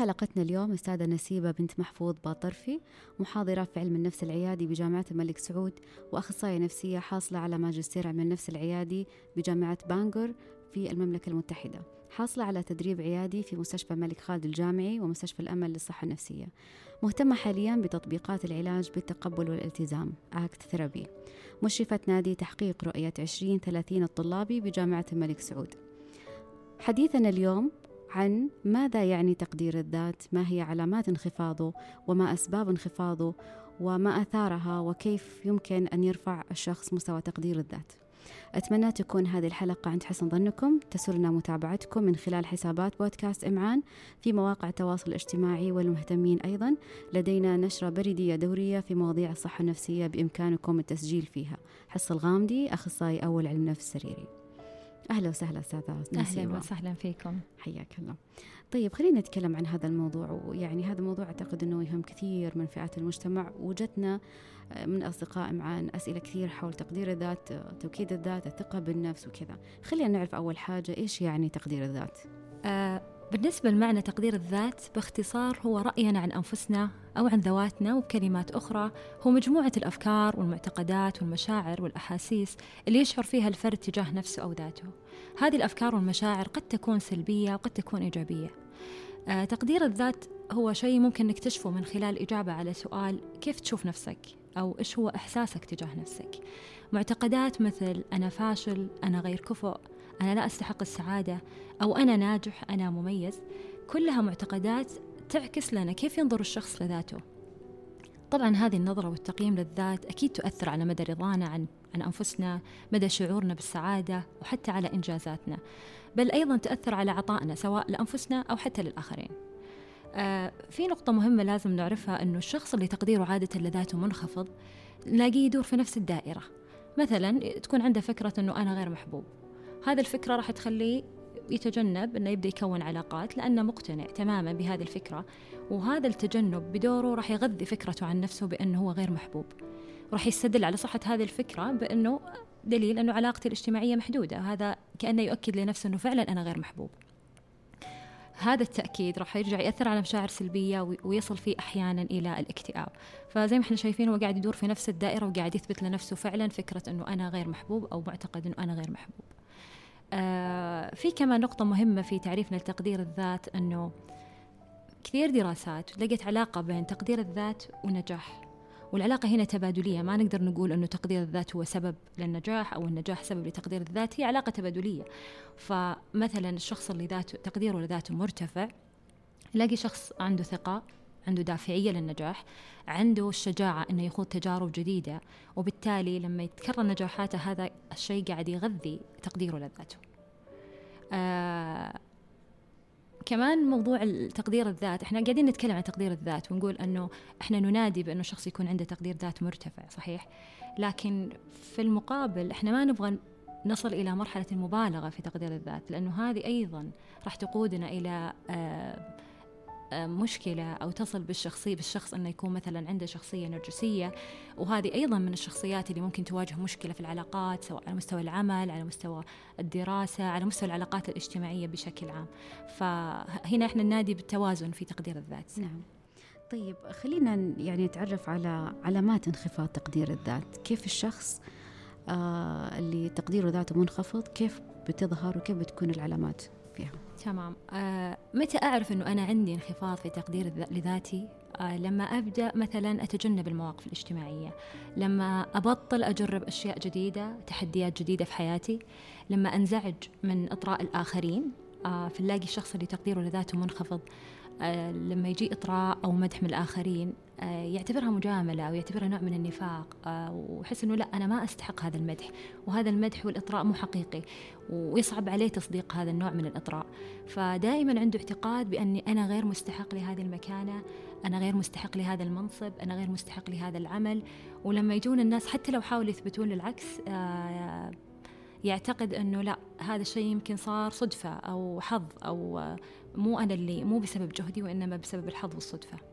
حلقتنا اليوم أستاذة نسيبة بنت محفوظ باطرفي محاضرة في علم النفس العيادي بجامعة الملك سعود وأخصائية نفسية حاصلة على ماجستير علم النفس العيادي بجامعة بانغور في المملكة المتحدة. حاصلة على تدريب عيادي في مستشفى الملك خالد الجامعي ومستشفى الأمل للصحة النفسية. مهتمة حاليا بتطبيقات العلاج بالتقبل والالتزام ACT therapy مشرفة نادي تحقيق رؤية 2030 الطلابي بجامعة الملك سعود. حديثنا اليوم عن ماذا يعني تقدير الذات؟ ما هي علامات انخفاضه؟ وما أسباب انخفاضه؟ وما آثارها؟ وكيف يمكن أن يرفع الشخص مستوى تقدير الذات؟ أتمنى تكون هذه الحلقة عند حسن ظنكم. تسرنا متابعتكم من خلال حسابات بودكاست إمعان في مواقع التواصل الاجتماعي والمهتمين أيضا. لدينا نشرة بريدية دورية في مواضيع الصحة النفسية بإمكانكم التسجيل فيها. حصة الغامدي أخصائي أول علم نفس سريري. أهلا وسهلا أستاذة أهلا وسهلا فيكم. حياك الله. طيب خلينا نتكلم عن هذا الموضوع ويعني هذا الموضوع أعتقد أنه يهم كثير من فئات المجتمع. وجدنا آه، من أصدقاء معان أسئلة كثير حول تقدير الذات توكيد الذات الثقة بالنفس وكذا. خلينا نعرف أول حاجة إيش يعني تقدير الذات؟ آه بالنسبة لمعنى تقدير الذات باختصار هو رأينا عن أنفسنا أو عن ذواتنا وبكلمات أخرى هو مجموعة الأفكار والمعتقدات والمشاعر والأحاسيس اللي يشعر فيها الفرد تجاه نفسه أو ذاته. هذه الأفكار والمشاعر قد تكون سلبية وقد تكون إيجابية. آه تقدير الذات هو شيء ممكن نكتشفه من خلال إجابة على سؤال كيف تشوف نفسك؟ أو إيش هو إحساسك تجاه نفسك؟ معتقدات مثل أنا فاشل أنا غير كفؤ أنا لا أستحق السعادة أو أنا ناجح أنا مميز. كلها معتقدات تعكس لنا كيف ينظر الشخص لذاته. طبعا هذه النظرة والتقييم للذات أكيد تؤثر على مدى رضانا عن عن أنفسنا مدى شعورنا بالسعادة وحتى على إنجازاتنا. بل أيضا تأثر على عطائنا سواء لأنفسنا أو حتى للآخرين. آه في نقطة مهمة لازم نعرفها أنه الشخص اللي تقديره عادة لذاته منخفض نلاقيه يدور في نفس الدائرة. مثلا تكون عنده فكرة أنه أنا غير محبوب. هذه الفكرة راح تخليه يتجنب إنه يبدأ يكون علاقات لأنه مقتنع تماما بهذه الفكرة. وهذا التجنب بدوره راح يغذي فكرته عن نفسه بأنه هو غير محبوب. راح يستدل على صحة هذه الفكرة بأنه دليل أنه علاقتي الاجتماعية محدودة. هذا كأنه يؤكد لنفسه أنه فعلا أنا غير محبوب. هذا التأكيد راح يرجع يأثر على مشاعر سلبية ويصل فيه أحيانا إلى الاكتئاب. فزي ما إحنا شايفين هو قاعد يدور في نفس الدائرة وقاعد يثبت لنفسه فعلا فكرة أنه أنا غير محبوب أو معتقد أنه أنا غير محبوب. آه في كمان نقطة مهمة في تعريفنا لتقدير الذات أنه كثير دراسات لقيت علاقة بين تقدير الذات والنجاح والعلاقة هنا تبادلية ما نقدر نقول أنه تقدير الذات هو سبب للنجاح أو النجاح سبب لتقدير الذات هي علاقة تبادلية. فمثلا الشخص اللي ذاته تقديره لذاته مرتفع يلاقي شخص عنده ثقة عنده دافعية للنجاح عنده الشجاعة أنه يخوض تجارب جديدة وبالتالي لما يتكرر نجاحاته هذا الشيء قاعد يغذي تقديره لذاته. آه كمان موضوع تقدير الذات إحنا قاعدين نتكلم عن تقدير الذات ونقول إنه إحنا ننادي بإنه الشخص يكون عنده تقدير ذات مرتفع صحيح؟ لكن في المقابل إحنا ما نبغى نصل إلى مرحلة المبالغة في تقدير الذات لأنه هذه أيضا راح تقودنا إلى آه مشكلة أو تصل بالشخصية بالشخص أنه يكون مثلا عنده شخصية نرجسية. وهذه أيضا من الشخصيات اللي ممكن تواجه مشكلة في العلاقات سواء على مستوى العمل على مستوى الدراسة على مستوى العلاقات الاجتماعية بشكل عام. فهنا إحنا ننادي بالتوازن في تقدير الذات. نعم. طيب خلينا يعني نتعرف على علامات انخفاض تقدير الذات. كيف الشخص آه اللي تقديره ذاته منخفض كيف بتظهر وكيف بتكون العلامات فيها؟ تمام. آه متى أعرف أنه أنا عندي انخفاض في تقدير لذاتي؟ آه لما أبدأ مثلا أتجنب المواقف الاجتماعية. لما أبطل أجرب أشياء جديدة تحديات جديدة في حياتي. لما أنزعج من إطراء الآخرين. آه فنلاقي الشخص اللي تقديره لذاته منخفض. آه لما يجي إطراء أو مدح من الآخرين. يعتبرها مجاملة أو يعتبرها نوع من النفاق آه ويحس أنه لا أنا ما أستحق هذا المدح وهذا المدح والإطراء مو حقيقي ويصعب عليه تصديق هذا النوع من الإطراء. فدائما عنده اعتقاد بأني أنا غير مستحق لهذه المكانة أنا غير مستحق لهذا المنصب أنا غير مستحق لهذا العمل. ولما يجون الناس حتى لو حاولوا يثبتون العكس آه يعتقد أنه لا هذا الشيء يمكن صار صدفة أو حظ أو مو أنا اللي مو بسبب جهدي وإنما بسبب الحظ والصدفة.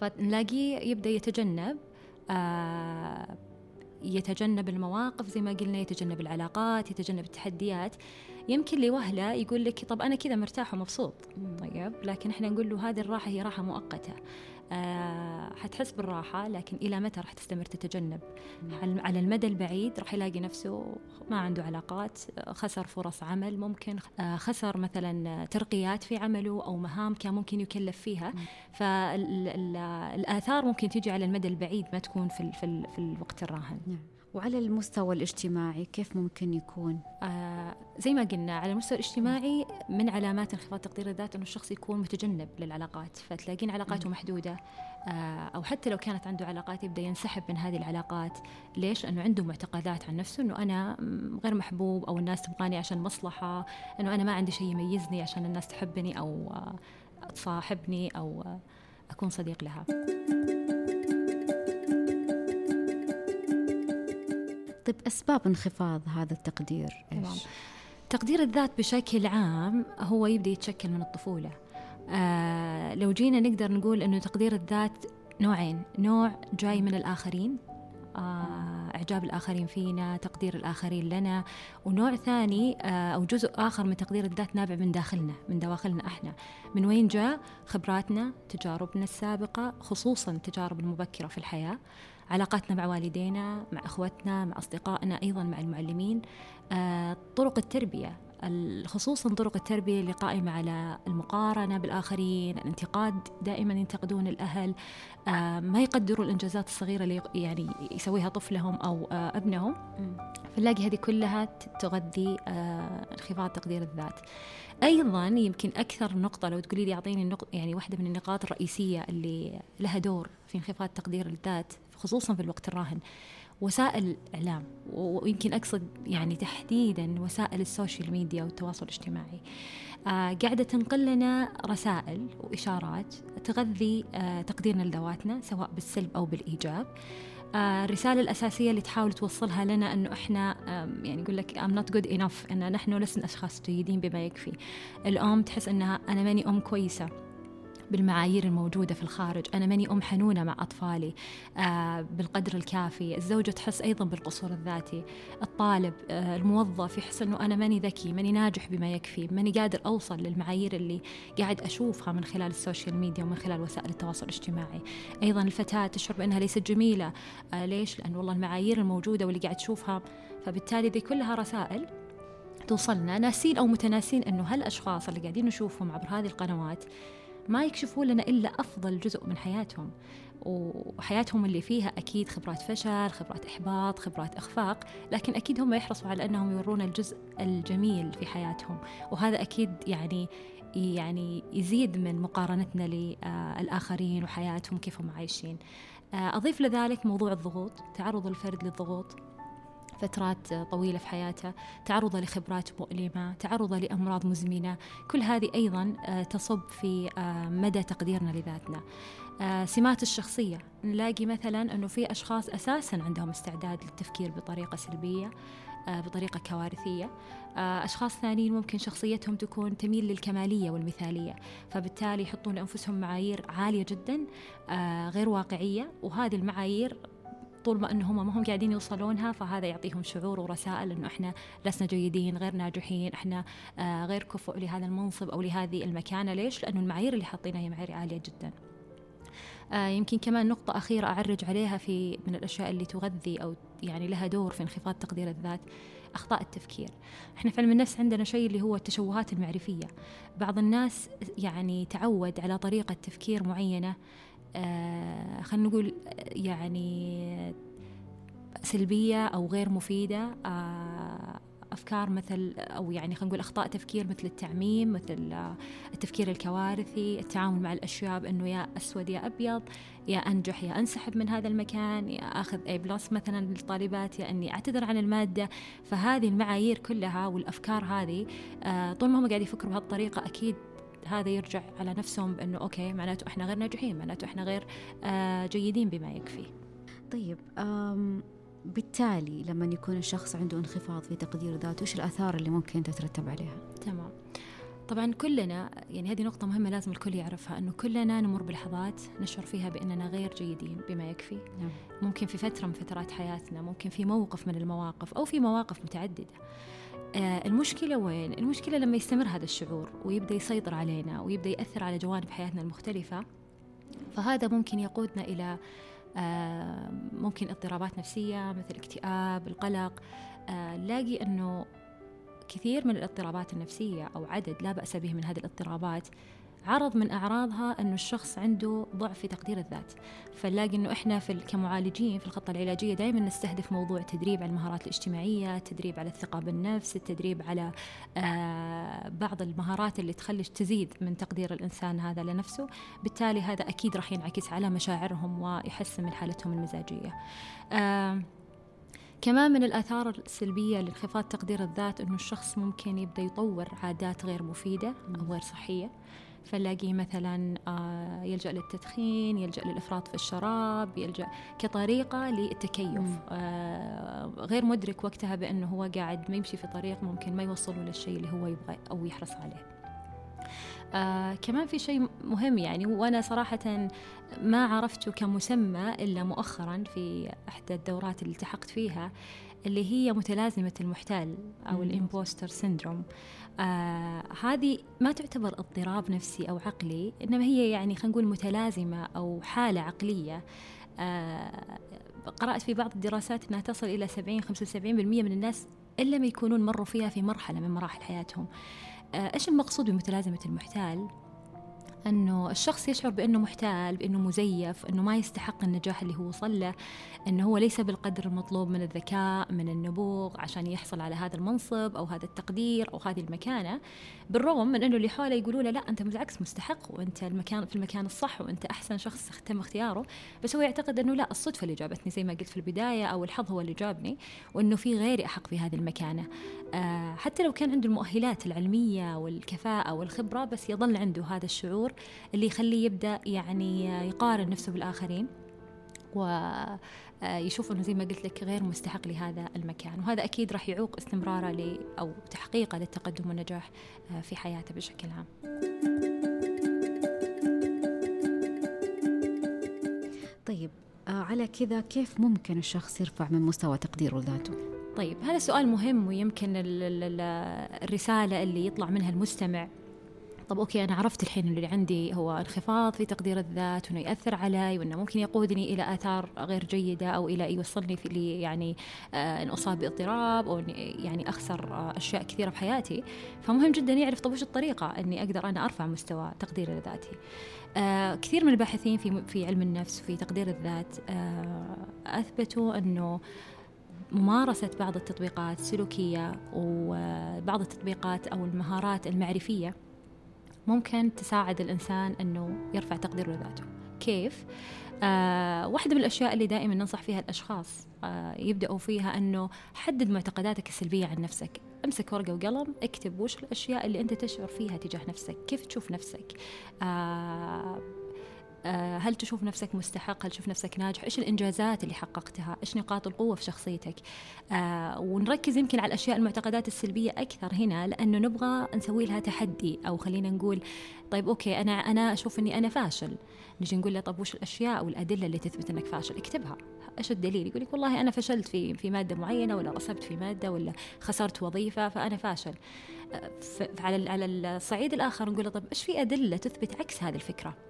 فنلاقيه يبدأ يتجنب آه يتجنب المواقف زي ما قلنا يتجنب العلاقات يتجنب التحديات. يمكن لوهلة يقول لك طب أنا كذا مرتاح ومبسوط. طيب لكن إحنا نقول له هذه الراحة هي راحة مؤقتة. آه حتحس بالراحة لكن إلى متى راح تستمر تتجنب؟ على المدى البعيد راح يلاقي نفسه ما عنده علاقات خسر فرص عمل ممكن آه خسر مثلا ترقيات في عمله أو مهام كان ممكن يكلف فيها. فالآثار ممكن تيجي على المدى البعيد ما تكون في, في, في الوقت الراهن. نعم. وعلى المستوى الاجتماعي كيف ممكن يكون؟ آه زي ما قلنا على المستوى الاجتماعي من علامات انخفاض تقدير الذات إنه الشخص يكون متجنب للعلاقات فتلاقين علاقاته محدودة آه أو حتى لو كانت عنده علاقات يبدأ ينسحب من هذه العلاقات ليش؟ لأنه عنده معتقدات عن نفسه إنه أنا غير محبوب أو الناس تبغاني عشان مصلحة إنه أنا ما عندي شيء يميزني عشان الناس تحبني أو آه تصاحبني أو آه أكون صديق لها. طيب أسباب انخفاض هذا التقدير. إيش؟ تقدير الذات بشكل عام هو يبدأ يتشكل من الطفولة. آه لو جينا نقدر نقول أنه تقدير الذات نوعين. نوع جاي من الآخرين. آه إعجاب الآخرين فينا تقدير الآخرين لنا. ونوع ثاني آه أو جزء آخر من تقدير الذات نابع من داخلنا من دواخلنا إحنا. من وين جاء؟ خبراتنا تجاربنا السابقة خصوصا التجارب المبكرة في الحياة. علاقاتنا مع والدينا مع إخوتنا مع أصدقائنا أيضا مع المعلمين. آه، طرق التربية خصوصا طرق التربية اللي قائمة على المقارنة بالآخرين الانتقاد دائما ينتقدون الأهل. آه، ما يقدروا الإنجازات الصغيرة اللي يعني يسويها طفلهم أو آه، ابنهم. فنلاقي هذه كلها تغذي انخفاض تقدير الذات. أيضا يمكن أكثر نقطة لو تقولي لي أعطيني النقطه يعني واحدة من النقاط الرئيسية اللي لها دور في انخفاض تقدير الذات. خصوصا في الوقت الراهن. وسائل الإعلام ويمكن أقصد يعني تحديدا وسائل ال social media والتواصل الاجتماعي. آه قاعدة تنقل لنا رسائل وإشارات تغذي آه تقديرنا لذواتنا سواء بالسلب أو بالإيجاب. آه الرسالة الأساسية اللي تحاول توصلها لنا أنه إحنا يعني يقول لك I'm not good enough أن نحن لسنا أشخاص جيدين بما يكفي. الأم تحس أنها أنا ماني أم كويسة. بالمعايير الموجودة في الخارج. أنا ماني أم حنونة مع أطفالي آه بالقدر الكافي. الزوجة تحس أيضا بالقصور الذاتي. الطالب آه الموظف يحس أنه أنا ماني ذكي ماني ناجح بما يكفي ماني قادر أوصل للمعايير اللي قاعد أشوفها من خلال ال social media ومن خلال وسائل التواصل الاجتماعي. أيضا الفتاة تشعر بأنها ليست جميلة. آه ليش؟ لأن والله المعايير الموجودة واللي قاعد تشوفها فبالتالي ذي كلها رسائل توصلنا ناسين أو متناسين إنه هالأشخاص اللي قاعدين نشوفهم عبر هذه القنوات ما يكشفون لنا إلا أفضل جزء من حياتهم. وحياتهم اللي فيها أكيد خبرات فشل خبرات إحباط خبرات إخفاق لكن أكيد هم يحرصوا على أنهم يورونا الجزء الجميل في حياتهم. وهذا أكيد يعني يعني يزيد من مقارنتنا للآخرين وحياتهم كيف هم عايشين. أضيف لذلك موضوع الضغوط تعرض الفرد للضغوط. فترات طويلة في حياته تعرض لخبرات مؤلمة تعرض لأمراض مزمنة كل هذه أيضا آه، تصب في آه، مدى تقديرنا لذاتنا. آه، سمات الشخصية. نلاقي مثلا أنه في أشخاص أساسا عندهم استعداد للتفكير بطريقة سلبية بطريقة كوارثية. أشخاص ثانيين ممكن شخصيتهم تكون تميل للكمالية والمثالية فبالتالي يحطون لأنفسهم معايير عالية جدا غير واقعية وهذه المعايير طول ما انهم ما هم قاعدين يوصلونها فهذا يعطيهم شعور ورسائل إنه إحنا لسنا جيدين غير ناجحين إحنا آه غير كفؤ لهذا المنصب أو لهذه المكانة. ليش؟ لأنه المعايير اللي حاطينها هي معايير عالية جدا. آه يمكن كمان نقطة أخيرة أعرج عليها في من الأشياء اللي تغذي أو يعني لها دور في انخفاض تقدير الذات أخطاء التفكير. إحنا في علم النفس عندنا شيء اللي هو التشوهات المعرفية. بعض الناس يعني تعود على طريقة تفكير معينة خلينا نقول يعني سلبية أو غير مفيدة آه أفكار مثل أو يعني خلينا نقول أخطاء تفكير مثل التعميم مثل آه، التفكير الكوارثي التعامل مع الأشياء بأنه يا أسود يا أبيض يا أنجح يا أنسحب من هذا المكان يا أخذ A plus مثلا للطالبات يا أني أعتذر عن المادة. فهذه المعايير كلها والأفكار هذه آه طول ما هم قاعد يفكروا بهالطريقة أكيد هذا يرجع على نفسهم بأنه okay معناته إحنا غير ناجحين معناته إحنا غير آه جيدين بما يكفي. طيب بالتالي لما يكون الشخص عنده انخفاض في تقدير ذاته وش الآثار اللي ممكن تترتب عليها؟ تمام. طبعا كلنا يعني هذه نقطة مهمة لازم الكل يعرفها أنه كلنا نمر بلحظات نشعر فيها بأننا غير جيدين بما يكفي. نعم. ممكن في فترة من فترات حياتنا ممكن في موقف من المواقف أو في مواقف متعددة. المشكلة وين؟ المشكلة لما يستمر هذا الشعور ويبدأ يسيطر علينا ويبدأ يأثر على جوانب حياتنا المختلفة فهذا ممكن يقودنا إلى آه ممكن اضطرابات نفسية مثل الاكتئاب القلق آه نلاقي أنه كثير من الاضطرابات النفسية أو عدد لا بأس به من هذه الاضطرابات عرض من أعراضها أنه الشخص عنده ضعف في تقدير الذات. فنلاقي أنه إحنا في كمعالجين في الخطة العلاجية دائما نستهدف موضوع تدريب على المهارات الاجتماعية تدريب على الثقة بالنفس التدريب على آه بعض المهارات اللي تخلي تزيد من تقدير الإنسان هذا لنفسه. بالتالي هذا أكيد راح ينعكس على مشاعرهم ويحسن من حالتهم المزاجية. آه كمان من الآثار السلبية لانخفاض تقدير الذات أنه الشخص ممكن يبدأ يطور عادات غير مفيدة أو غير صحية. فنلاقيه مثلا آه، يلجأ للتدخين يلجأ للإفراط في الشراب يلجأ كطريقة للتكيف. آه، غير مدرك وقتها بأنه هو قاعد ما يمشي في طريق ممكن ما يوصله للشيء اللي هو يبغى أو يحرص عليه. آه كمان في شيء مهم يعني وأنا صراحة ما عرفته كمسمى إلا مؤخرا في إحدى الدورات اللي التحقت فيها. اللي هي متلازمة المحتال أو الإمبوستر سيندروم. آه هذه ما تعتبر اضطراب نفسي أو عقلي إنما هي يعني خلينا نقول متلازمة أو حالة عقلية. آه قرأت في بعض الدراسات أنها تصل إلى 70 75% من الناس إلا ما يكونون مروا فيها في مرحلة من مراحل حياتهم. آه إيش المقصود بمتلازمة المحتال؟ أنه الشخص يشعر بأنه محتال بأنه مزيف أنه ما يستحق النجاح اللي هو وصل له أنه هو ليس بالقدر المطلوب من الذكاء من النبوغ عشان يحصل على هذا المنصب أو هذا التقدير أو هذه المكانة. بالرغم من أنه اللي حوله يقولوا له لا أنت بالعكس مستحق وأنت المكان في المكان الصح وأنت أحسن شخص تم اختياره. بس هو يعتقد أنه لا الصدفة اللي جابتني زي ما قلت في البداية أو الحظ هو اللي جابني وأنه في غيري أحق في هذه المكانة. آه حتى لو كان عنده المؤهلات العلمية والكفاءة والخبرة بس يظل عنده هذا الشعور اللي يخليه يبدأ يعني يقارن نفسه بالآخرين ويشوف انه زي ما قلت لك غير مستحق لهذا المكان وهذا أكيد راح يعوق استمراره ل أو تحقيقه للتقدم والنجاح آه، في حياته بشكل عام. طيب آه، على كذا كيف ممكن الشخص يرفع من مستوى تقديره لذاته؟ طيب هذا سؤال مهم ويمكن الرسالة اللي يطلع منها المستمع طب أوكي أنا عرفت الحين اللي عندي هو انخفاض في تقدير الذات وإنه ياثر علي وإنه ممكن يقودني إلى آثار غير جيدة أو إلى يوصلني في يعني آه ان أصاب باضطراب أو يعني أخسر آه أشياء كثيرة في حياتي. فمهم جدا يعرف طب وش الطريقة إني أقدر أنا أرفع مستوى تقديري لذاتي. آه كثير من الباحثين في في علم النفس وفي تقدير الذات آه أثبتوا إنه ممارسة بعض التطبيقات السلوكية وبعض التطبيقات أو المهارات المعرفية ممكن تساعد الإنسان أنه يرفع تقديره لذاته. كيف؟ آه واحدة من الأشياء اللي دائما ننصح فيها الأشخاص آه يبدأوا فيها أنه حدد معتقداتك السلبية عن نفسك. امسك ورقة وقلم اكتب وش الأشياء اللي أنت تشعر فيها تجاه نفسك كيف تشوف نفسك؟ آه هل تشوف نفسك مستحق؟ هل تشوف نفسك ناجح؟ إيش الإنجازات اللي حققتها؟ إيش نقاط القوة في شخصيتك؟ آه ونركز يمكن على الأشياء المعتقدات السلبية أكثر هنا لأنه نبغى نسوي لها تحدي أو خلينا نقول طيب أوكي أنا أنا أشوف إني أنا فاشل. نجي نقول له طب وش الأشياء والادله اللي تثبت إنك فاشل؟ اكتبها. إيش الدليل؟ يقول لك والله أنا فشلت في في مادة معينة ولا رسبت في مادة ولا خسرت وظيفة فأنا فاشل. آه، على على الصعيد الآخر نقول له طب إيش في أدلة تثبت عكس هذه الفكرة؟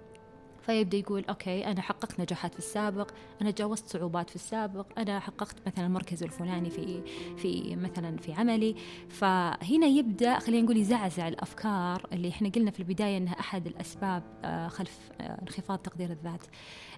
فيبدأ يقول أوكي أنا حققت نجاحات في السابق أنا تجاوزت صعوبات في السابق أنا حققت مثلا المركز الفلاني في في مثلا في عملي. فهنا يبدأ خلينا نقول يزعزع الأفكار اللي إحنا قلنا في البداية إنها أحد الأسباب آه، خلف آه، انخفاض تقدير الذات.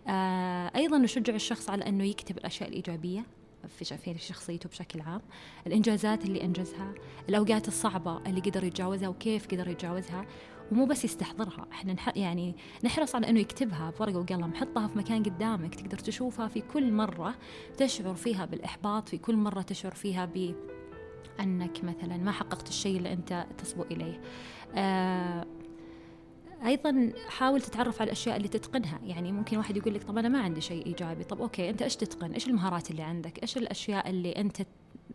آه، أيضا نشجع الشخص على إنه يكتب الأشياء الإيجابية في في شخصيته بشكل عام الإنجازات اللي أنجزها الأوقات الصعبة اللي قدر يتجاوزها وكيف قدر يتجاوزها. ومو بس يستحضرها إحنا نح يعني نحرص على إنه يكتبها بورقة وقلم حطها في مكان قدامك تقدر تشوفها في كل مرة تشعر فيها بالإحباط في كل مرة تشعر فيها ب أنك مثلا ما حققت الشيء اللي أنت تصبو إليه. آه أيضا حاول تتعرف على الأشياء اللي تتقنها يعني ممكن واحد يقول لك طب أنا ما عندي شيء إيجابي طب أوكي أنت إيش تتقن؟ إيش المهارات اللي عندك؟ إيش الأشياء اللي أنت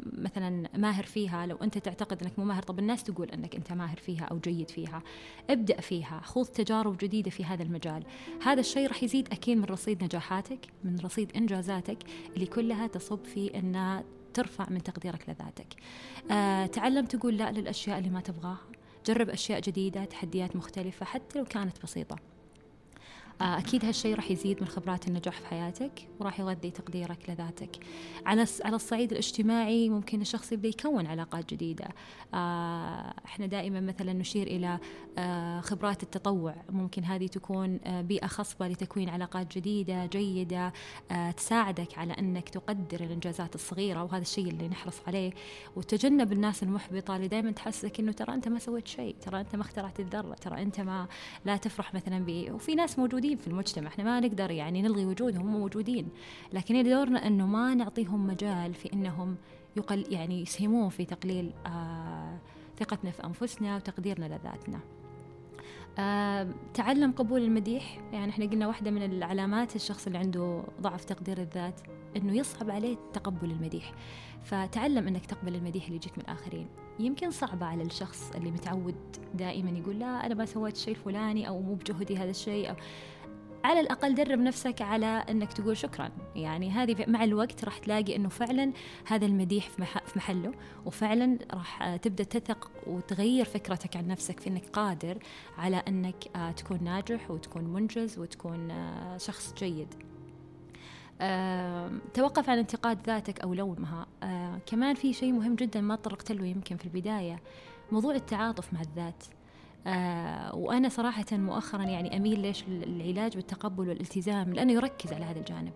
مثلا ماهر فيها لو أنت تعتقد إنك مو ماهر طب الناس تقول إنك أنت ماهر فيها أو جيد فيها. ابدأ فيها خوض تجارب جديدة في هذا المجال. هذا الشيء راح يزيد أكيد من رصيد نجاحاتك من رصيد إنجازاتك اللي كلها تصب في إنها ترفع من تقديرك لذاتك. آه تعلم تقول لا للأشياء اللي ما تبغاها. جرب أشياء جديدة تحديات مختلفة حتى لو كانت بسيطة. آه، أكيد هالشيء راح يزيد من خبرات النجاح في حياتك وراح يغذي تقديرك لذاتك. على على الصعيد الاجتماعي ممكن الشخص يبدأ يكون علاقات جديدة. آه، إحنا دائما مثلا نشير إلى آه، خبرات التطوع. ممكن هذه تكون بيئة خصبة لتكوين علاقات جديدة جيدة تساعدك على أنك تقدر الإنجازات الصغيرة وهذا الشيء اللي نحرص عليه. وتجنب الناس المحبطة اللي دائما تحسسك أنه ترى أنت ما سويت شيء ترى أنت ما اخترعت الذرة ترى أنت ما لا تفرح مثلا به وفي ناس موجودين موجودين في المجتمع. إحنا ما نقدر يعني نلغي وجودهم هم موجودين. لكن دورنا إنه ما نعطيهم مجال في إنهم يقل يعني يسهمون في تقليل آه ثقتنا في أنفسنا وتقديرنا لذاتنا. آه تعلم قبول المديح. يعني إحنا قلنا واحدة من العلامات الشخص اللي عنده ضعف تقدير الذات إنه يصعب عليه تقبل المديح. فتعلم إنك تقبل المديح اللي يجيك من الاخرين يمكن صعبة على الشخص اللي متعود دائما يقول لا أنا ما سويت الشيء الفلاني أو مو بجهدي هذا الشيء أو على الأقل درب نفسك على أنك تقول شكرا. يعني هذه مع الوقت راح تلاقي أنه فعلا هذا المديح في محله وفعلا راح تبدأ تثق وتغير فكرتك عن نفسك في أنك قادر على أنك آه، تكون ناجح وتكون منجز وتكون آه، شخص جيد. توقف عن انتقاد ذاتك أو لومها. آه، كمان في شيء مهم جدا ما طرقت له يمكن في البداية موضوع التعاطف مع الذات. آه وأنا صراحة مؤخرا يعني أميل ليش العلاج بالتقبل والالتزام لأنه يركز على هذا الجانب.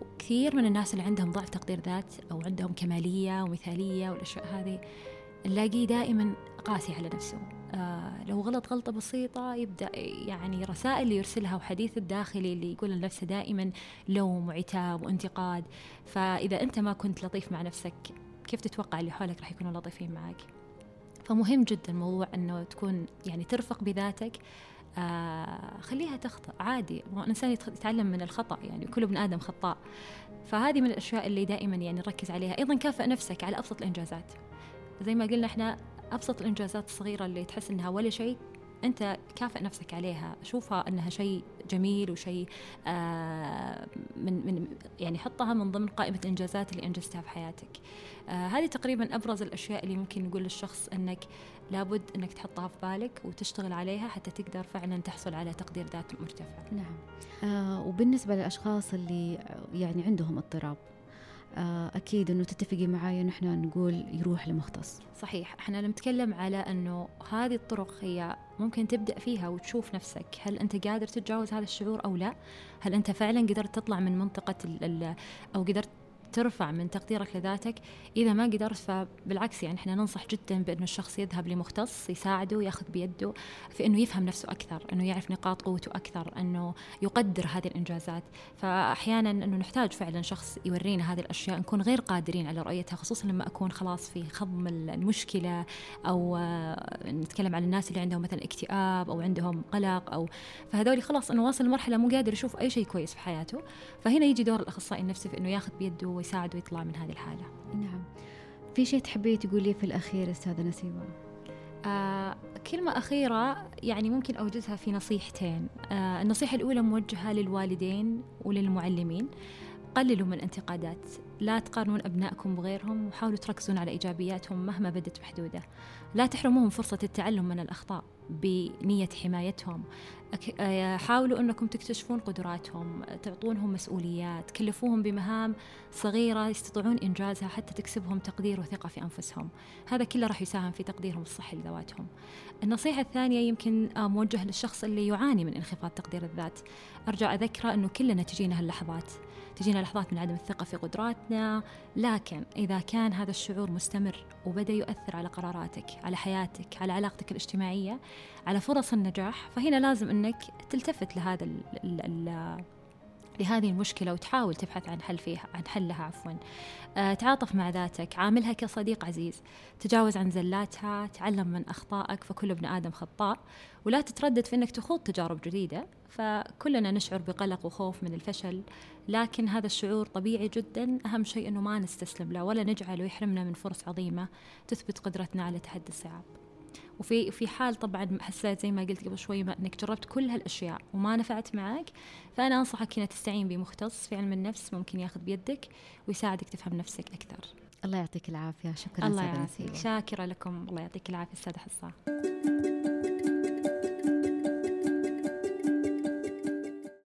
وكثير من الناس اللي عندهم ضعف تقدير ذات أو عندهم كمالية ومثالية والأشياء هذه نلاقيه دائما قاسي على نفسه. آه لو غلط غلطة بسيطة يبدأ يعني رسائل اللي يرسلها وحديث الداخلي اللي يقول لنفسه دائما لوم وعتاب وانتقاد. فإذا أنت ما كنت لطيف مع نفسك كيف تتوقع اللي حولك راح يكونوا لطيفين معك؟ فمهم جدا موضوع إنه تكون يعني ترفق بذاتك. آه خليها تخطأ عادي. الإنسان يتعلم من الخطأ يعني كل ابن آدم خطاء. فهذه من الأشياء اللي دائما يعني نركز عليها. أيضا كافئ نفسك على أبسط الإنجازات. زي ما قلنا إحنا أبسط الإنجازات الصغيرة اللي تحس إنها ولا شيء أنت كافئ نفسك عليها. شوفها أنها شيء جميل وشيء آه من من يعني حطها من ضمن قائمة الانجازات اللي أنجزتها في حياتك. آه هذه تقريبا أبرز الأشياء اللي ممكن نقول للشخص أنك لابد أنك تحطها في بالك وتشتغل عليها حتى تقدر فعلا تحصل على تقدير ذات مرتفع. نعم. آه وبالنسبة للأشخاص اللي يعني عندهم اضطراب آه، أكيد أنه تتفقي معي نحن نقول يروح لمختص. صحيح. إحنا نتكلم على أنه هذه الطرق هي ممكن تبدأ فيها وتشوف نفسك. هل أنت قادر تتجاوز هذا الشعور أو لا؟ هل أنت فعلا قدرت تطلع من منطقة أو قدرت ترفع من تقديرك لذاتك. إذا ما قدرت فبالعكس يعني إحنا ننصح جدا بأنه الشخص يذهب لمختص يساعده ياخذ بيده في أنه يفهم نفسه أكثر أنه يعرف نقاط قوته أكثر أنه يقدر هذه الإنجازات. فأحيانا أنه نحتاج فعلا شخص يورينا هذه الأشياء نكون غير قادرين على رؤيتها خصوصا لما أكون خلاص في خضم المشكلة أو نتكلم عن الناس اللي عندهم مثلا اكتئاب أو عندهم قلق أو فهذول خلاص أنه واصل لمرحلة مو قادر يشوف أي شيء كويس في حياته. فهنا يجي دور الأخصائي النفسي في أنه ياخذ بيده ويساعده يطلع من هذه الحالة. نعم. في شيء تحبي تقولي في الأخير أستاذة نسيمة؟ آه كلمة أخيرة يعني ممكن أوجزها في نصيحتين. آه النصيحة الأولى موجهة للوالدين وللمعلمين. قللوا من انتقادات لا تقارنون أبنائكم بغيرهم وحاولوا تركزون على إيجابياتهم مهما بدت محدودة لا تحرموهم فرصة التعلم من الأخطاء. بنية حمايتهم. آه، حاولوا أنكم تكتشفون قدراتهم تعطونهم مسؤوليات كلفوهم بمهام صغيرة يستطيعون إنجازها حتى تكسبهم تقدير وثقة في أنفسهم. هذا كله راح يساهم في تقديرهم الصحي لذواتهم. النصيحة الثانية يمكن آه، موجهة للشخص اللي يعاني من انخفاض تقدير الذات. أرجع أذكره أنه كلنا تجينا هاللحظات. تجينا لحظات من عدم الثقة في قدراتنا. لكن إذا كان هذا الشعور مستمر وبدأ يؤثر على قراراتك على حياتك على علاقتك الاجتماعية على فرص النجاح فهنا لازم أنك تلتفت لهذا ال ال ال لهذه المشكلة وتحاول تبحث عن حل فيها عن حلها عفوا. أه تعاطف مع ذاتك عاملها كصديق عزيز. تجاوز عن زلاتها تعلم من أخطائك فكل ابن آدم خطاء. ولا تتردد في أنك تخوض تجارب جديدة. فكلنا نشعر بقلق وخوف من الفشل. لكن هذا الشعور طبيعي جدا. أهم شيء أنه ما نستسلم له ولا نجعله يحرمنا من فرص عظيمة تثبت قدرتنا على تحدي الصعاب. وفي في حال طبعا حسيت زي ما قلت قبل شوي ما إنك جربت كل هالأشياء وما نفعت معك فأنا أنصحك إنك تستعين بمختص في علم النفس ممكن ياخذ بيدك ويساعدك تفهم نفسك أكثر. الله يعطيك العافية شكرا الله يعافيك. شاكرة لكم. الله يعطيك العافية أستاذ حصة.